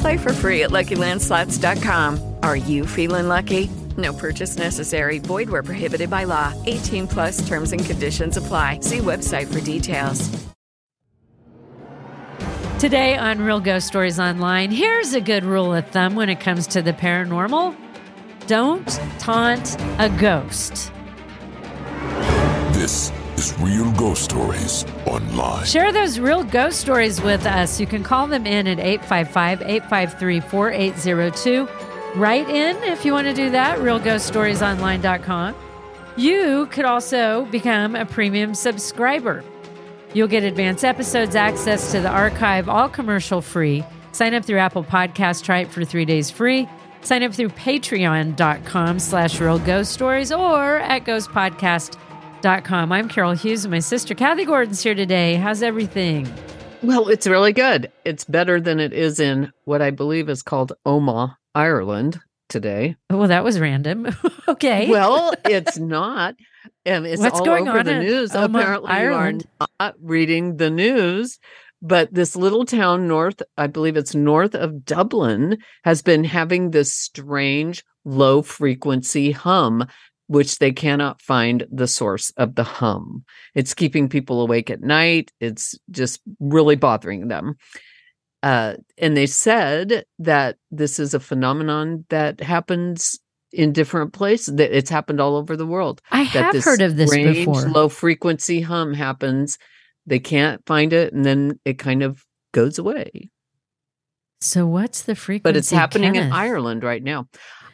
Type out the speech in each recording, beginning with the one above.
Play for free at LuckyLandSlots.com. Are you feeling lucky? No purchase necessary. Void where prohibited by law. 18 plus terms and conditions apply. See website for details. Today on Real Ghost Stories Online, here's a good rule of thumb when it comes to the paranormal don't taunt a ghost. This is Real Ghost Stories Online. Share those real ghost stories with us. You can call them in at 855 853 4802. Write in if you want to do that, realghoststoriesonline.com. You could also become a premium subscriber. You'll get advanced episodes, access to the archive, all commercial free. Sign up through Apple Podcast, try it for three days free. Sign up through patreon.com slash real ghost stories or at ghostpodcast.com. I'm Carol Hughes and my sister Kathy Gordon's here today. How's everything? Well, it's really good. It's better than it is in what I believe is called Omagh, Ireland today. Well, that was random. okay. Well, it's not. Um, it's What's all going over on the news. Omagh, Apparently, Ireland? you are not reading the news. But this little town north, I believe it's north of Dublin, has been having this strange low frequency hum, which they cannot find the source of the hum. It's keeping people awake at night. It's just really bothering them. Uh, and they said that this is a phenomenon that happens in different places. That it's happened all over the world. I have heard of this strange before. Low frequency hum happens. They can't find it, and then it kind of goes away. So what's the frequency? But it's happening in Ireland right now.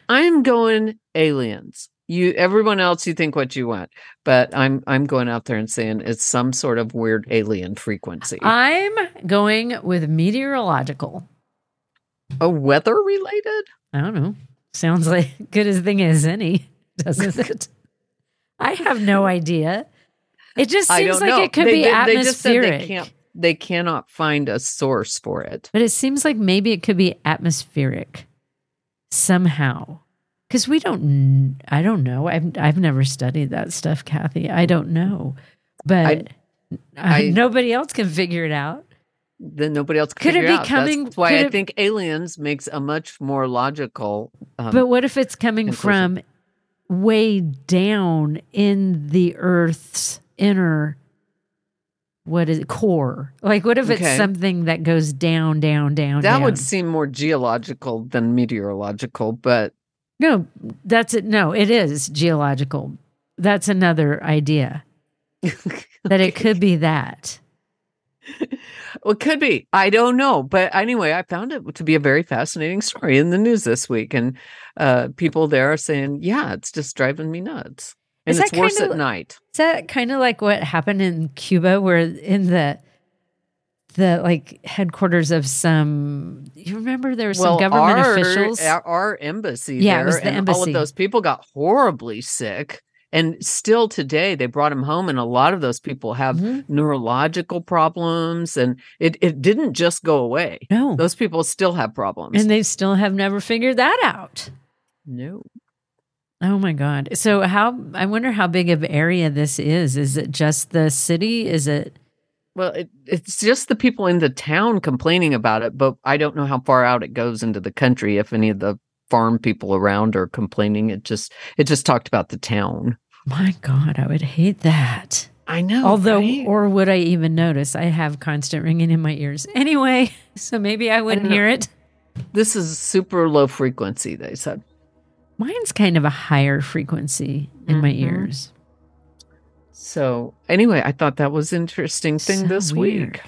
I'm going aliens. You, everyone else, you think what you want, but I'm I'm going out there and saying it's some sort of weird alien frequency. I'm going with meteorological. a weather related? I don't know. Sounds like good as thing as any, doesn't it? I have no idea. It just seems like know. it could They- be they- they just said atmospheric. They can't. They cannot find a source for it. But it seems like maybe it could be atmospheric somehow. Because we don't, I don't know. I've, I've never studied that stuff, Kathy. I don't know. But I- I, nobody else can figure it out. Then nobody else can Could it be out. That's coming- why I it- think aliens makes a much more logical. Um, but what if it's coming conclusion. from way down in the Earth's inner, what is it, core? Like, what if it's Okay. something that goes down, down, down, that down? would seem more geological than meteorological, but No, that's it. No, it is geological. That's another idea that it could be that. well, it could be. I don't know. But anyway, I found it to be a very fascinating story in the news this week. And uh, people there are saying, yeah, it's just driving me nuts. And Is it's that worse kind at of- night. Is that kind of like what happened in Cuba, where in the the like headquarters of some you remember there were some government our, officials Our, embassy Yeah, it was the and all of those people got horribly sick. And still today, they brought them home, and a lot of those people have Mhm. neurological problems, and it, it didn't just go away. No. Those people still have problems. and they still have never figured that out. no. Oh my God. So, how, I wonder how big of area this is. Is it just the city? Is it, Well, it, it's just the people in the town complaining about it, but I don't know how far out it goes into the country. If any of the farm people around are complaining, it just it just talked about the town. my God, I would hate that. I know. Although, right? or would I even notice? I have constant ringing in my ears. Anyway, so maybe I wouldn't know. hear it. this is super low frequency. They said. Mine's kind of a higher frequency in my Mhm. ears. So anyway, I thought that was interesting thing So this weird. week.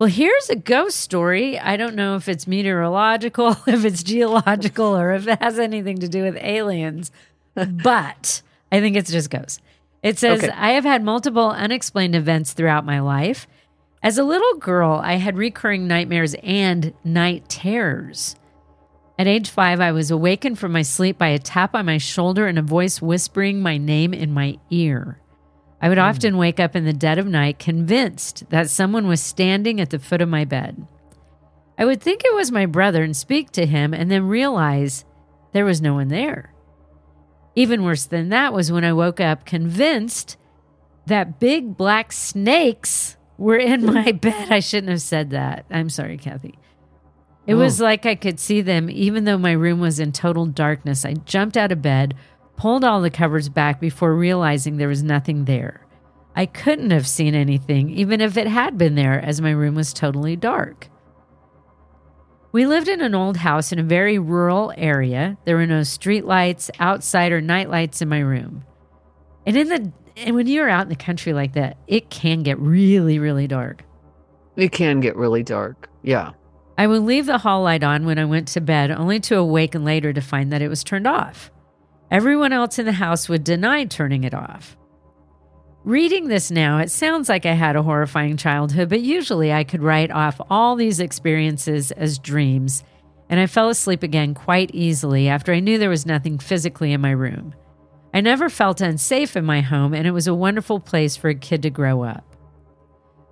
Well, here's a ghost story. I don't know if it's meteorological, if it's geological, or if it has anything to do with aliens, but I think it's just ghosts. It says, Okay. I have had multiple unexplained events throughout my life. As a little girl, I had recurring nightmares and night terrors. At age five, I was awakened from my sleep by a tap on my shoulder and a voice whispering my name in my ear. I would hmm. often wake up in the dead of night convinced that someone was standing at the foot of my bed. I would think it was my brother and speak to him and then realize there was no one there. Even worse than that was when I woke up convinced that big black snakes were in my bed. I shouldn't have said that. I'm sorry, Kathy. It was oh. like I could see them even though my room was in total darkness. I jumped out of bed, pulled all the covers back before realizing there was nothing there. I couldn't have seen anything, even if it had been there, as my room was totally dark. We lived in an old house in a very rural area. There were no street lights, outside, or night lights in my room. And in the and when you're out in the country like that, it can get really, really dark. It can get really dark. Yeah. I would leave the hall light on when I went to bed, only to awaken later to find that it was turned off. Everyone else in the house would deny turning it off. Reading this now, it sounds like I had a horrifying childhood, but usually I could write off all these experiences as dreams, and I fell asleep again quite easily after I knew there was nothing physically in my room. I never felt unsafe in my home, and it was a wonderful place for a kid to grow up.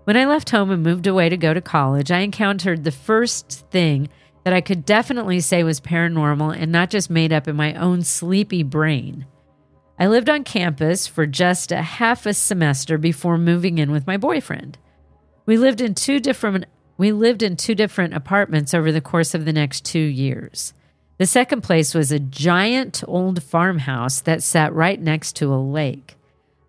When I left home and moved away to go to college, I encountered the first thing that I could definitely say was paranormal and not just made up in my own sleepy brain. I lived on campus for just a half a semester before moving in with my boyfriend. We lived in two different we lived in two different apartments over the course of the next 2 years. The second place was a giant old farmhouse that sat right next to a lake.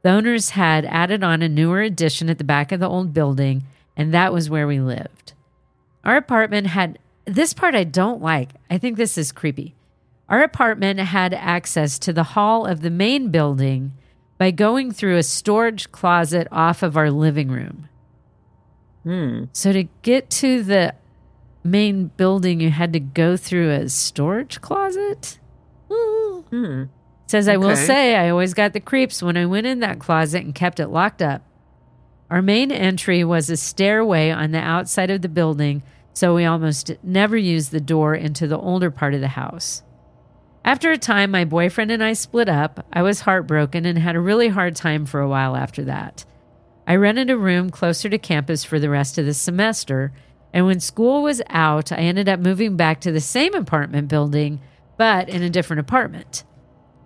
The owners had added on a newer addition at the back of the old building, and that was where we lived. Our apartment had this part I don't like. I think this is creepy. Our apartment had access to the hall of the main building by going through a storage closet off of our living room. Hmm. So to get to the main building, you had to go through a storage closet? Hmm. Says, I will say, I always got the creeps when I went in that closet and kept it locked up. Our main entry was a stairway on the outside of the building, so we almost never used the door into the older part of the house. After a time, my boyfriend and I split up. I was heartbroken and had a really hard time for a while after that. I rented a room closer to campus for the rest of the semester, and when school was out, I ended up moving back to the same apartment building, but in a different apartment.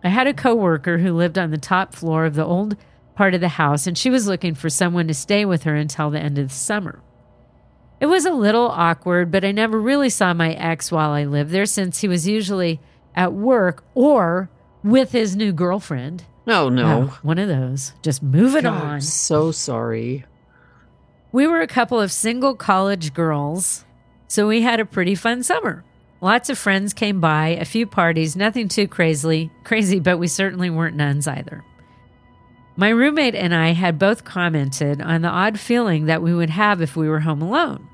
I had a coworker who lived on the top floor of the old part of the house, and she was looking for someone to stay with her until the end of the summer. It was a little awkward, but I never really saw my ex while I lived there since he was usually at work or with his new girlfriend. Oh no. Oh, one of those. Just moving God, on. I'm so sorry. We were a couple of single college girls, so we had a pretty fun summer. Lots of friends came by, a few parties, nothing too crazy, crazy, but we certainly weren't nuns either. My roommate and I had both commented on the odd feeling that we would have if we were home alone.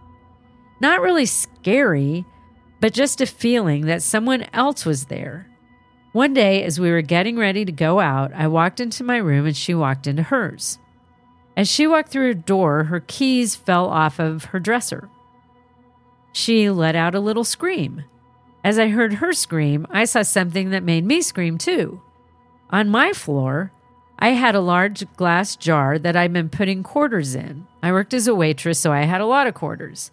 Not really scary, but just a feeling that someone else was there. One day, as we were getting ready to go out, I walked into my room and she walked into hers. As she walked through her door, her keys fell off of her dresser. She let out a little scream. As I heard her scream, I saw something that made me scream too. On my floor, I had a large glass jar that I'd been putting quarters in. I worked as a waitress, so I had a lot of quarters.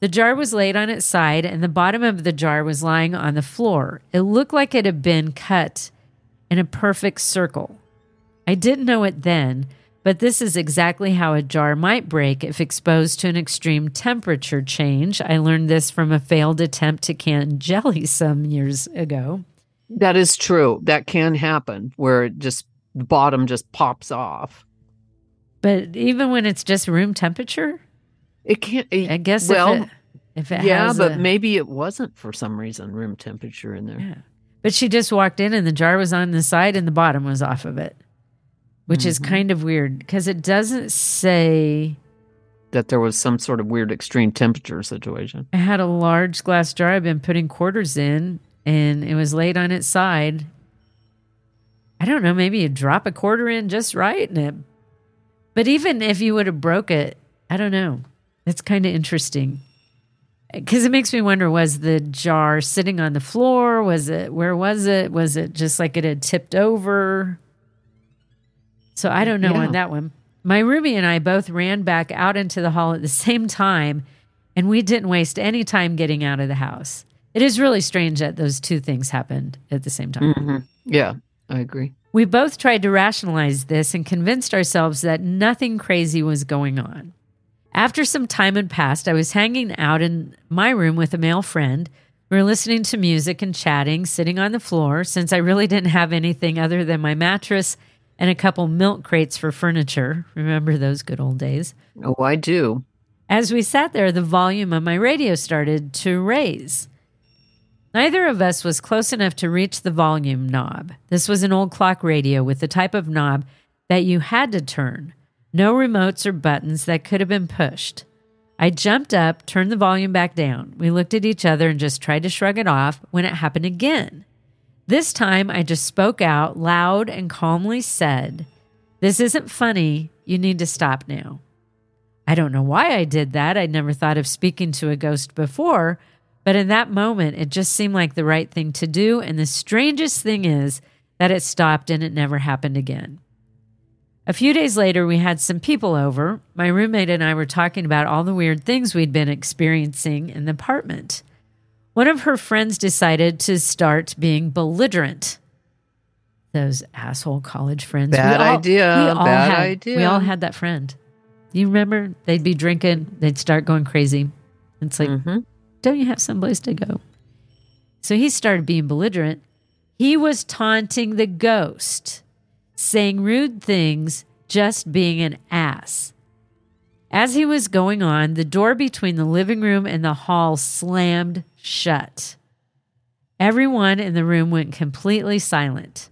The jar was laid on its side, and the bottom of the jar was lying on the floor. It looked like it had been cut in a perfect circle. I didn't know it then, but this is exactly how a jar might break if exposed to an extreme temperature change. I learned this from a failed attempt to can jelly some years ago. That is true. That can happen where it just the bottom just pops off. But even when it's just room temperature, it can't. I guess well, if it, if it yeah, but a- maybe it wasn't for some reason room temperature in there. Yeah. But she just walked in and the jar was on the side and the bottom was off of it, which is Mm-hmm. kind of weird because it doesn't say That there was some sort of weird extreme temperature situation. I had a large glass jar I've been putting quarters in and it was laid on its side. I don't know, maybe you drop a quarter in just right and it but even if you would have broke it, I don't know. It's kind of interesting. Cuz it makes me wonder was the jar sitting on the floor? Was it where was it? Was it just like it had tipped over? So I don't know Yeah. on that one. My roomie and I both ran back out into the hall at the same time, and we didn't waste any time getting out of the house. It is really strange that those two things happened at the same time. Mhm. Yeah, I agree. We both tried to rationalize this and convinced ourselves that nothing crazy was going on. After some time had passed, I was hanging out in my room with a male friend. We were listening to music and chatting, sitting on the floor, since I really didn't have anything other than my mattress and a couple milk crates for furniture. Remember those good old days? Oh, I do. As we sat there, the volume of my radio started to raise. Neither of us was close enough to reach the volume knob. This was an old clock radio with the type of knob that you had to turn, no remotes or buttons that could have been pushed. I jumped up, turned the volume back down. We looked at each other and just tried to shrug it off when it happened again. This time I just spoke out loud and calmly said, This isn't funny. You need to stop now. I don't know why I did that. I'd never thought of speaking to a ghost before, but in that moment, it just seemed like the right thing to do. And the strangest thing is that it stopped and it never happened again. A few days later, we had some people over. My roommate and I were talking about all the weird things we'd been experiencing in the apartment. One of her friends decided to start being belligerent. Those asshole college friends. Bad idea. we all Bad had- idea. We all had that friend. You remember? They'd be drinking, they'd start going crazy. It's like, Mm-hmm. don't you have someplace to go? So he started being belligerent. He was taunting the ghost, saying rude things, just being an ass. As he was going on, the door between the living room and the hall slammed shut. Everyone in the room went completely silent.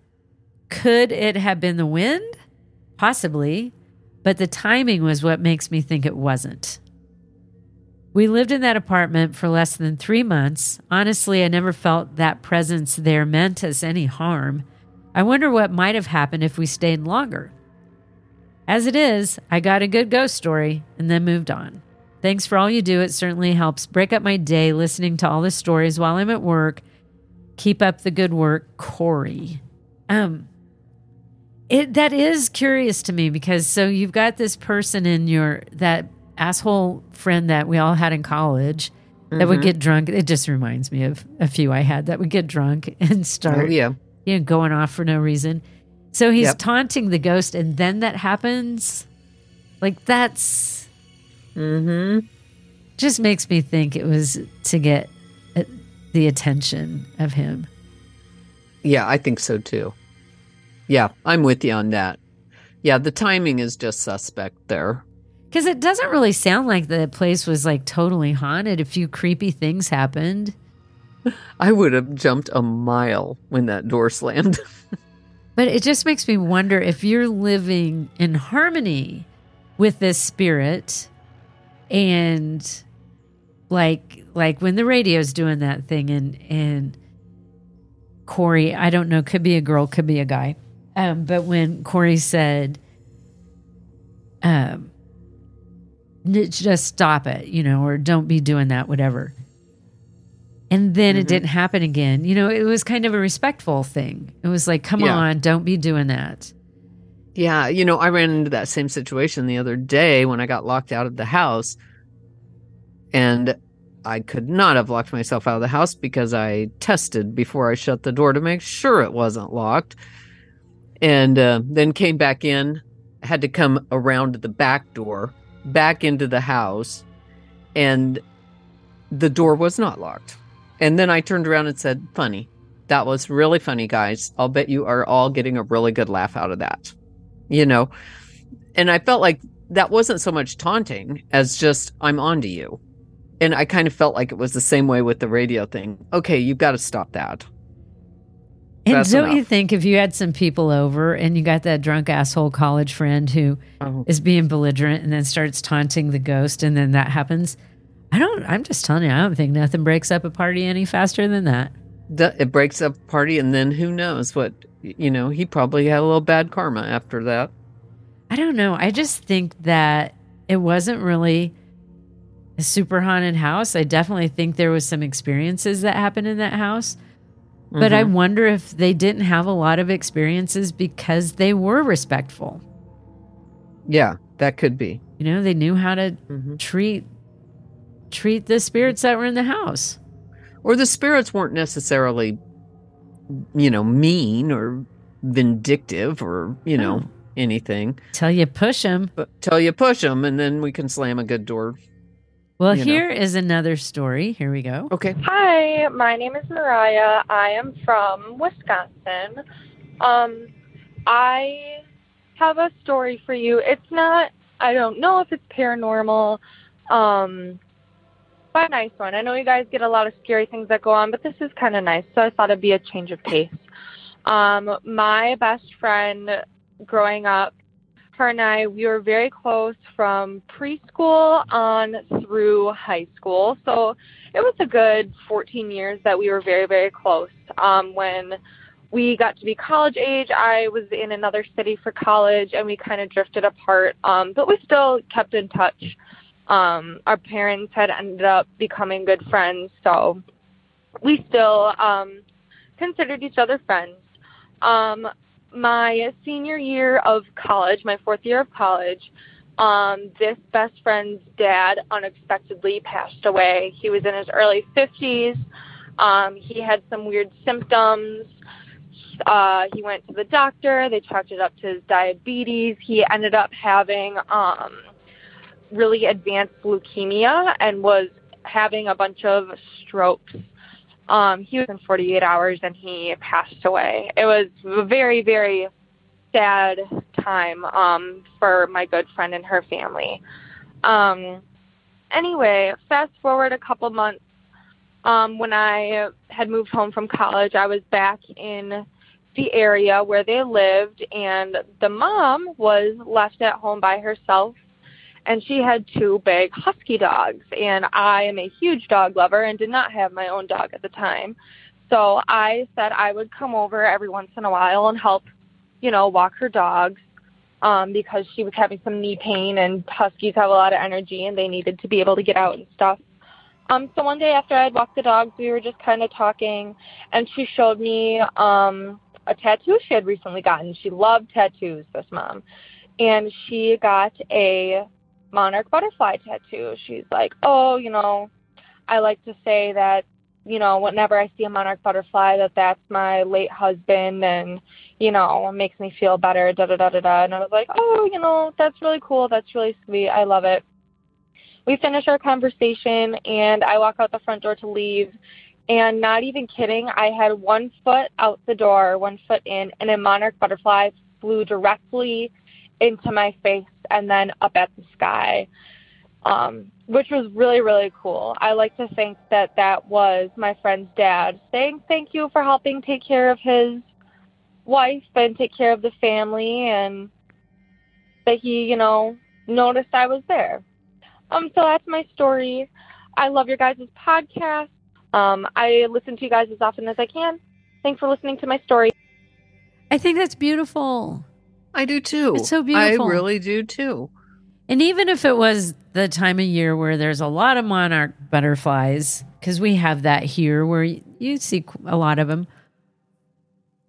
Could it have been the wind? Possibly, but the timing was what makes me think it wasn't. We lived in that apartment for less than three months. Honestly, I never felt that presence there meant us any harm. I wonder what might have happened if we stayed longer. As it is, I got a good ghost story and then moved on. Thanks for all you do. It certainly helps break up my day listening to all the stories while I'm at work. Keep up the good work, Corey. Um, it that is curious to me because so you've got this person in your that asshole friend that we all had in college that would Mhm. get drunk. It just reminds me of a few I had that would get drunk and start Oh, yeah. You know, going off for no reason. So he's Yep. taunting the ghost, and then that happens. Like that's Mm-hmm. just makes me think it was to get uh, the attention of him. Yeah, I think so too. Yeah, I'm with you on that. Yeah, the timing is just suspect there. Because it doesn't really sound like the place was like totally haunted. A few creepy things happened. I would have jumped a mile when that door slammed. But it just makes me wonder if you're living in harmony with this spirit and like like when the radio's doing that thing and and Corey, I don't know, could be a girl, could be a guy. Um, but when Corey said um just stop it, you know, or don't be doing that, whatever. And then it Mhm. didn't happen again. You know, it was kind of a respectful thing. It was like, come Yeah. on, don't be doing that. yeah, you know, I ran into that same situation the other day when I got locked out of the house. And I could not have locked myself out of the house because I tested before I shut the door to make sure it wasn't locked. and uh, then came back in. Had to come around the back door, back into the house, and the door was not locked. And then I turned around and said, "Funny, that was really funny, guys. I'll bet you are all getting a really good laugh out of that." You know, and I felt like that wasn't so much taunting as just I'm on to you. And I kind of felt like it was the same way with the radio thing. Okay, you've got to stop that. And That's don't you think if you had some people over and you got that drunk asshole college friend who oh. is Oh. being belligerent and then starts taunting the ghost and then that happens? I don't, I'm just telling you, I don't think nothing breaks up a party any faster than that. That- It breaks up a party, and then who knows what, you know, he probably had a little bad karma after that. I don't know. I just think that it wasn't really a super haunted house. I definitely think there was some experiences that happened in that house. But I Mhm. wonder if they didn't have a lot of experiences because they were respectful. Yeah, that could be. You know, they knew how to Mm-hmm. treat treat the spirits that were in the house. Or the spirits weren't necessarily, you know, mean or vindictive or, you know, Oh. anything. Till you push them. But till you push them, and then we can slam a good door. Well, you know. here is another story. Here we go. Okay. Hi, my name is Mariah. I am from Wisconsin. Um, I have a story for you. It's not, I don't know if it's paranormal, um, a nice one. I know you guys get a lot of scary things that go on, but this is kind of nice, so I thought it'd be a change of pace. Um, my best friend growing up, her and I, we were very close from preschool on through high school. So it was a good 14 years that we were very, very close. Um, when we got to be college age, I was in another city for college and we kind of drifted apart. Um, but we still kept in touch. Um, our parents had ended up becoming good friends. So we still um, considered each other friends. Um, my senior year of college, my fourth year of college, um, this best friend's dad unexpectedly passed away. He was in his early 50s. Um, he had some weird symptoms. Uh, he went to the doctor. They chalked it up to his diabetes. He ended up having um, really advanced leukemia and was having a bunch of strokes. Um, he was in 48 hours and he passed away. It was a very, very sad time um, for my good friend and her family. Um, anyway, fast forward a couple months. Um, when I had moved home from college, I was back in the area where they lived, and the mom was left at home by herself and she had two big husky dogs and i am a huge dog lover and did not have my own dog at the time. So i said i would come over every once in a while and help you know walk her dogs um because she was having some knee pain and huskies have a lot of energy and they needed to be able to get out and stuff. Um so one day after i'd walked the dogs we were just kind of talking and she showed me um a tattoo she had recently gotten. She loved tattoos this mom. And she got a monarch butterfly tattoo. She's like, oh, you know, I like to say that, you know, whenever I see a monarch butterfly, that that's my late husband, and you know, it makes me feel better. Da da da da da. And I was like, oh, you know, that's really cool. That's really sweet. I love it. We finish our conversation, and I walk out the front door to leave. And not even kidding, I had one foot out the door, one foot in, and a monarch butterfly flew directly into my face and then up at the sky, um, which was really, really cool. I like to think that that was my friend's dad saying thank you for helping take care of his wife and take care of the family, and that he, you know, noticed I was there. Um, so that's my story. I love your guys' podcast. Um, I listen to you guys as often as I can. Thanks for listening to my story. I think that's beautiful. I do too. It's so beautiful. I really do too. And even if it was the time of year where there's a lot of monarch butterflies, because we have that here where you, see a lot of them,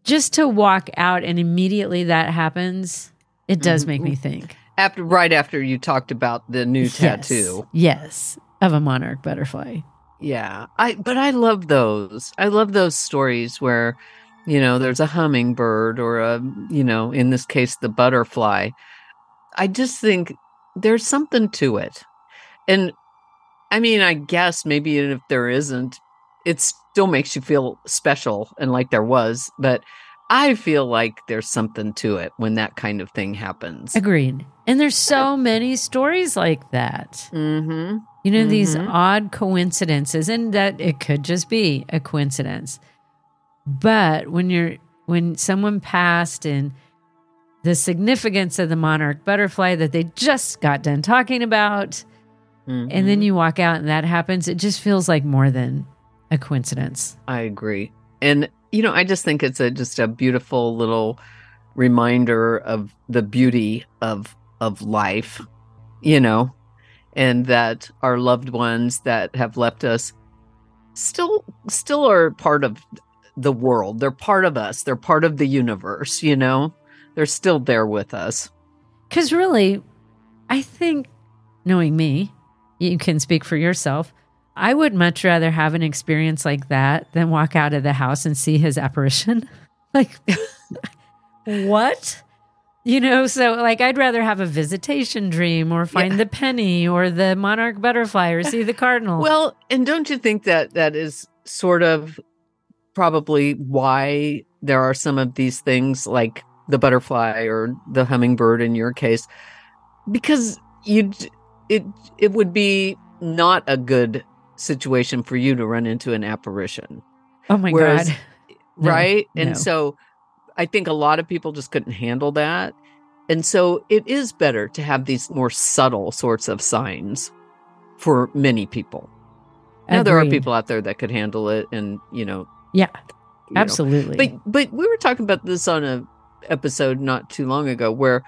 just to walk out and immediately that happens, it does make me mm-hmm. think. After right after you talked about the new tattoo. Yes, yes, of a monarch butterfly. Yeah. I but I love those. I love those stories where you know, there's a hummingbird or a, you know, in this case, the butterfly. I just think there's something to it. And I mean, I guess maybe even if there isn't, it still makes you feel special and like there was. But I feel like there's something to it when that kind of thing happens. Agreed. And there's so many stories like that. Mm-hmm. You know, these Mhm. odd coincidences, and that it could just be a coincidence. But when you're when someone passed and the significance of the monarch butterfly that they just got done talking about, and Mm-hmm. then you walk out and that happens, it just feels like more than a coincidence. I agree. And you know, I just think it's a just a beautiful little reminder of the beauty of of life, you know, and that our loved ones that have left us still still are part of the world. They're part of us. They're part of the universe, you know. They're still there with us. Because really, I think, knowing me, you can speak for yourself. I would much rather have an experience like that than walk out of the house and see his apparition. like, what? You know, so like I'd rather have a visitation dream or find the penny or the monarch butterfly or see the cardinal. Well, and don't you think that that is sort of probably why there are some of these things like the butterfly or the hummingbird in your case because you it it would be not a good situation for you to run into an apparition. oh my Whereas- God. No, right? And no. so I think a lot of people just couldn't handle that. And so it is better to have these more subtle sorts of signs for many people. Now there are people out there that could handle it and, you know, Yeah, you know. absolutely. But but we were talking about this on a episode not too long ago where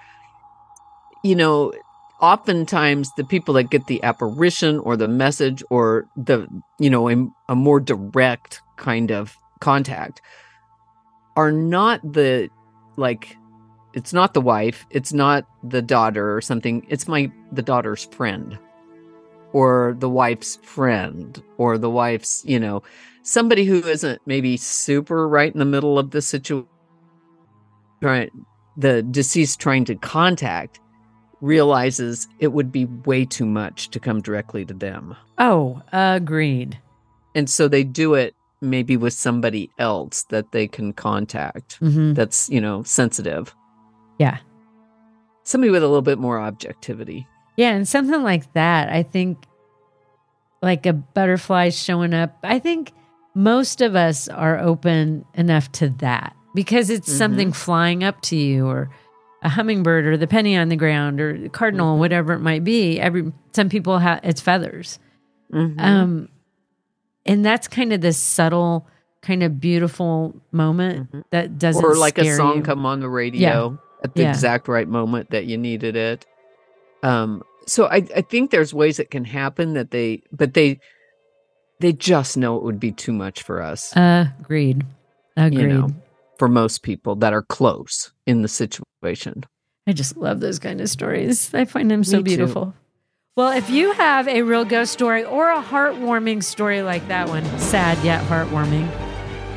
you know oftentimes the people that get the apparition or the message or the you know a, a more direct kind of contact are not the like it's not the wife it's not the daughter or something it's my the daughter's friend or the wife's friend or the wife's you know somebody who isn't maybe super right in the middle of the situation right the deceased trying to contact realizes it would be way too much to come directly to them oh, agreed. and so they do it maybe with somebody else that they can contact Mhm. that's you know sensitive Yeah. somebody with a little bit more objectivity Yeah, and something like that, I think like a butterfly showing up, I think most of us are open enough to that because it's something flying up to you or a hummingbird or the penny on the ground or the cardinal, whatever it might be. Every some people have it's feathers. Mhm. Um and that's kind of this subtle kind of beautiful moment that doesn't or like a song you. come on the radio at the Yeah. exact right moment that you needed it um so i i think there's ways it can happen that they but they they just know it would be too much for us Agreed. Agreed. you know for most people that are close in the situation I just love those kind of stories. I find them so Me too. beautiful. Well, if you have a real ghost story or a heartwarming story like that one, sad yet heartwarming,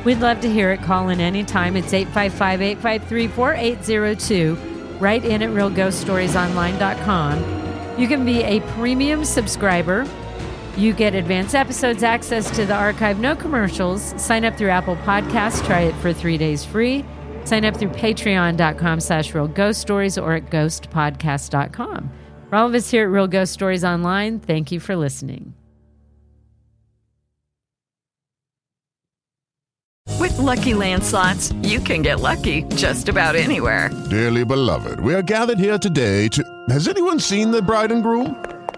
we'd love to hear it. Call in anytime. It's 855 853 4802. Write in at realghoststoriesonline.com. You can be a premium subscriber. You get advanced episodes, access to the archive, no commercials. Sign up through Apple Podcasts. Try it for three days free. Sign up through patreon.com slash real ghost stories or at ghostpodcast.com. For all of us here at Real Ghost Stories Online, thank you for listening. With Lucky Land slots, you can get lucky just about anywhere. Dearly beloved, we are gathered here today to. Has anyone seen the bride and groom?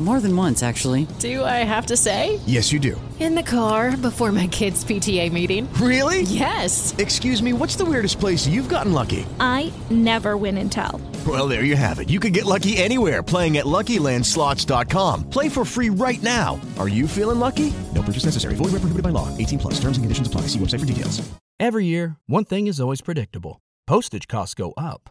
More than once, actually. Do I have to say? Yes, you do. In the car before my kids' PTA meeting. Really? Yes. Excuse me, what's the weirdest place you've gotten lucky? I never win and tell. Well, there you have it. You can get lucky anywhere playing at LuckyLandSlots.com. Play for free right now. Are you feeling lucky? No purchase necessary. Void where prohibited by law. 18 plus. Terms and conditions apply. See website for details. Every year, one thing is always predictable. Postage costs go up.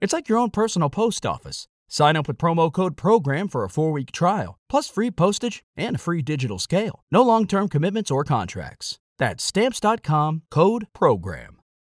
It's like your own personal post office. Sign up with promo code PROGRAM for a four week trial, plus free postage and a free digital scale. No long term commitments or contracts. That's Stamps.com code PROGRAM.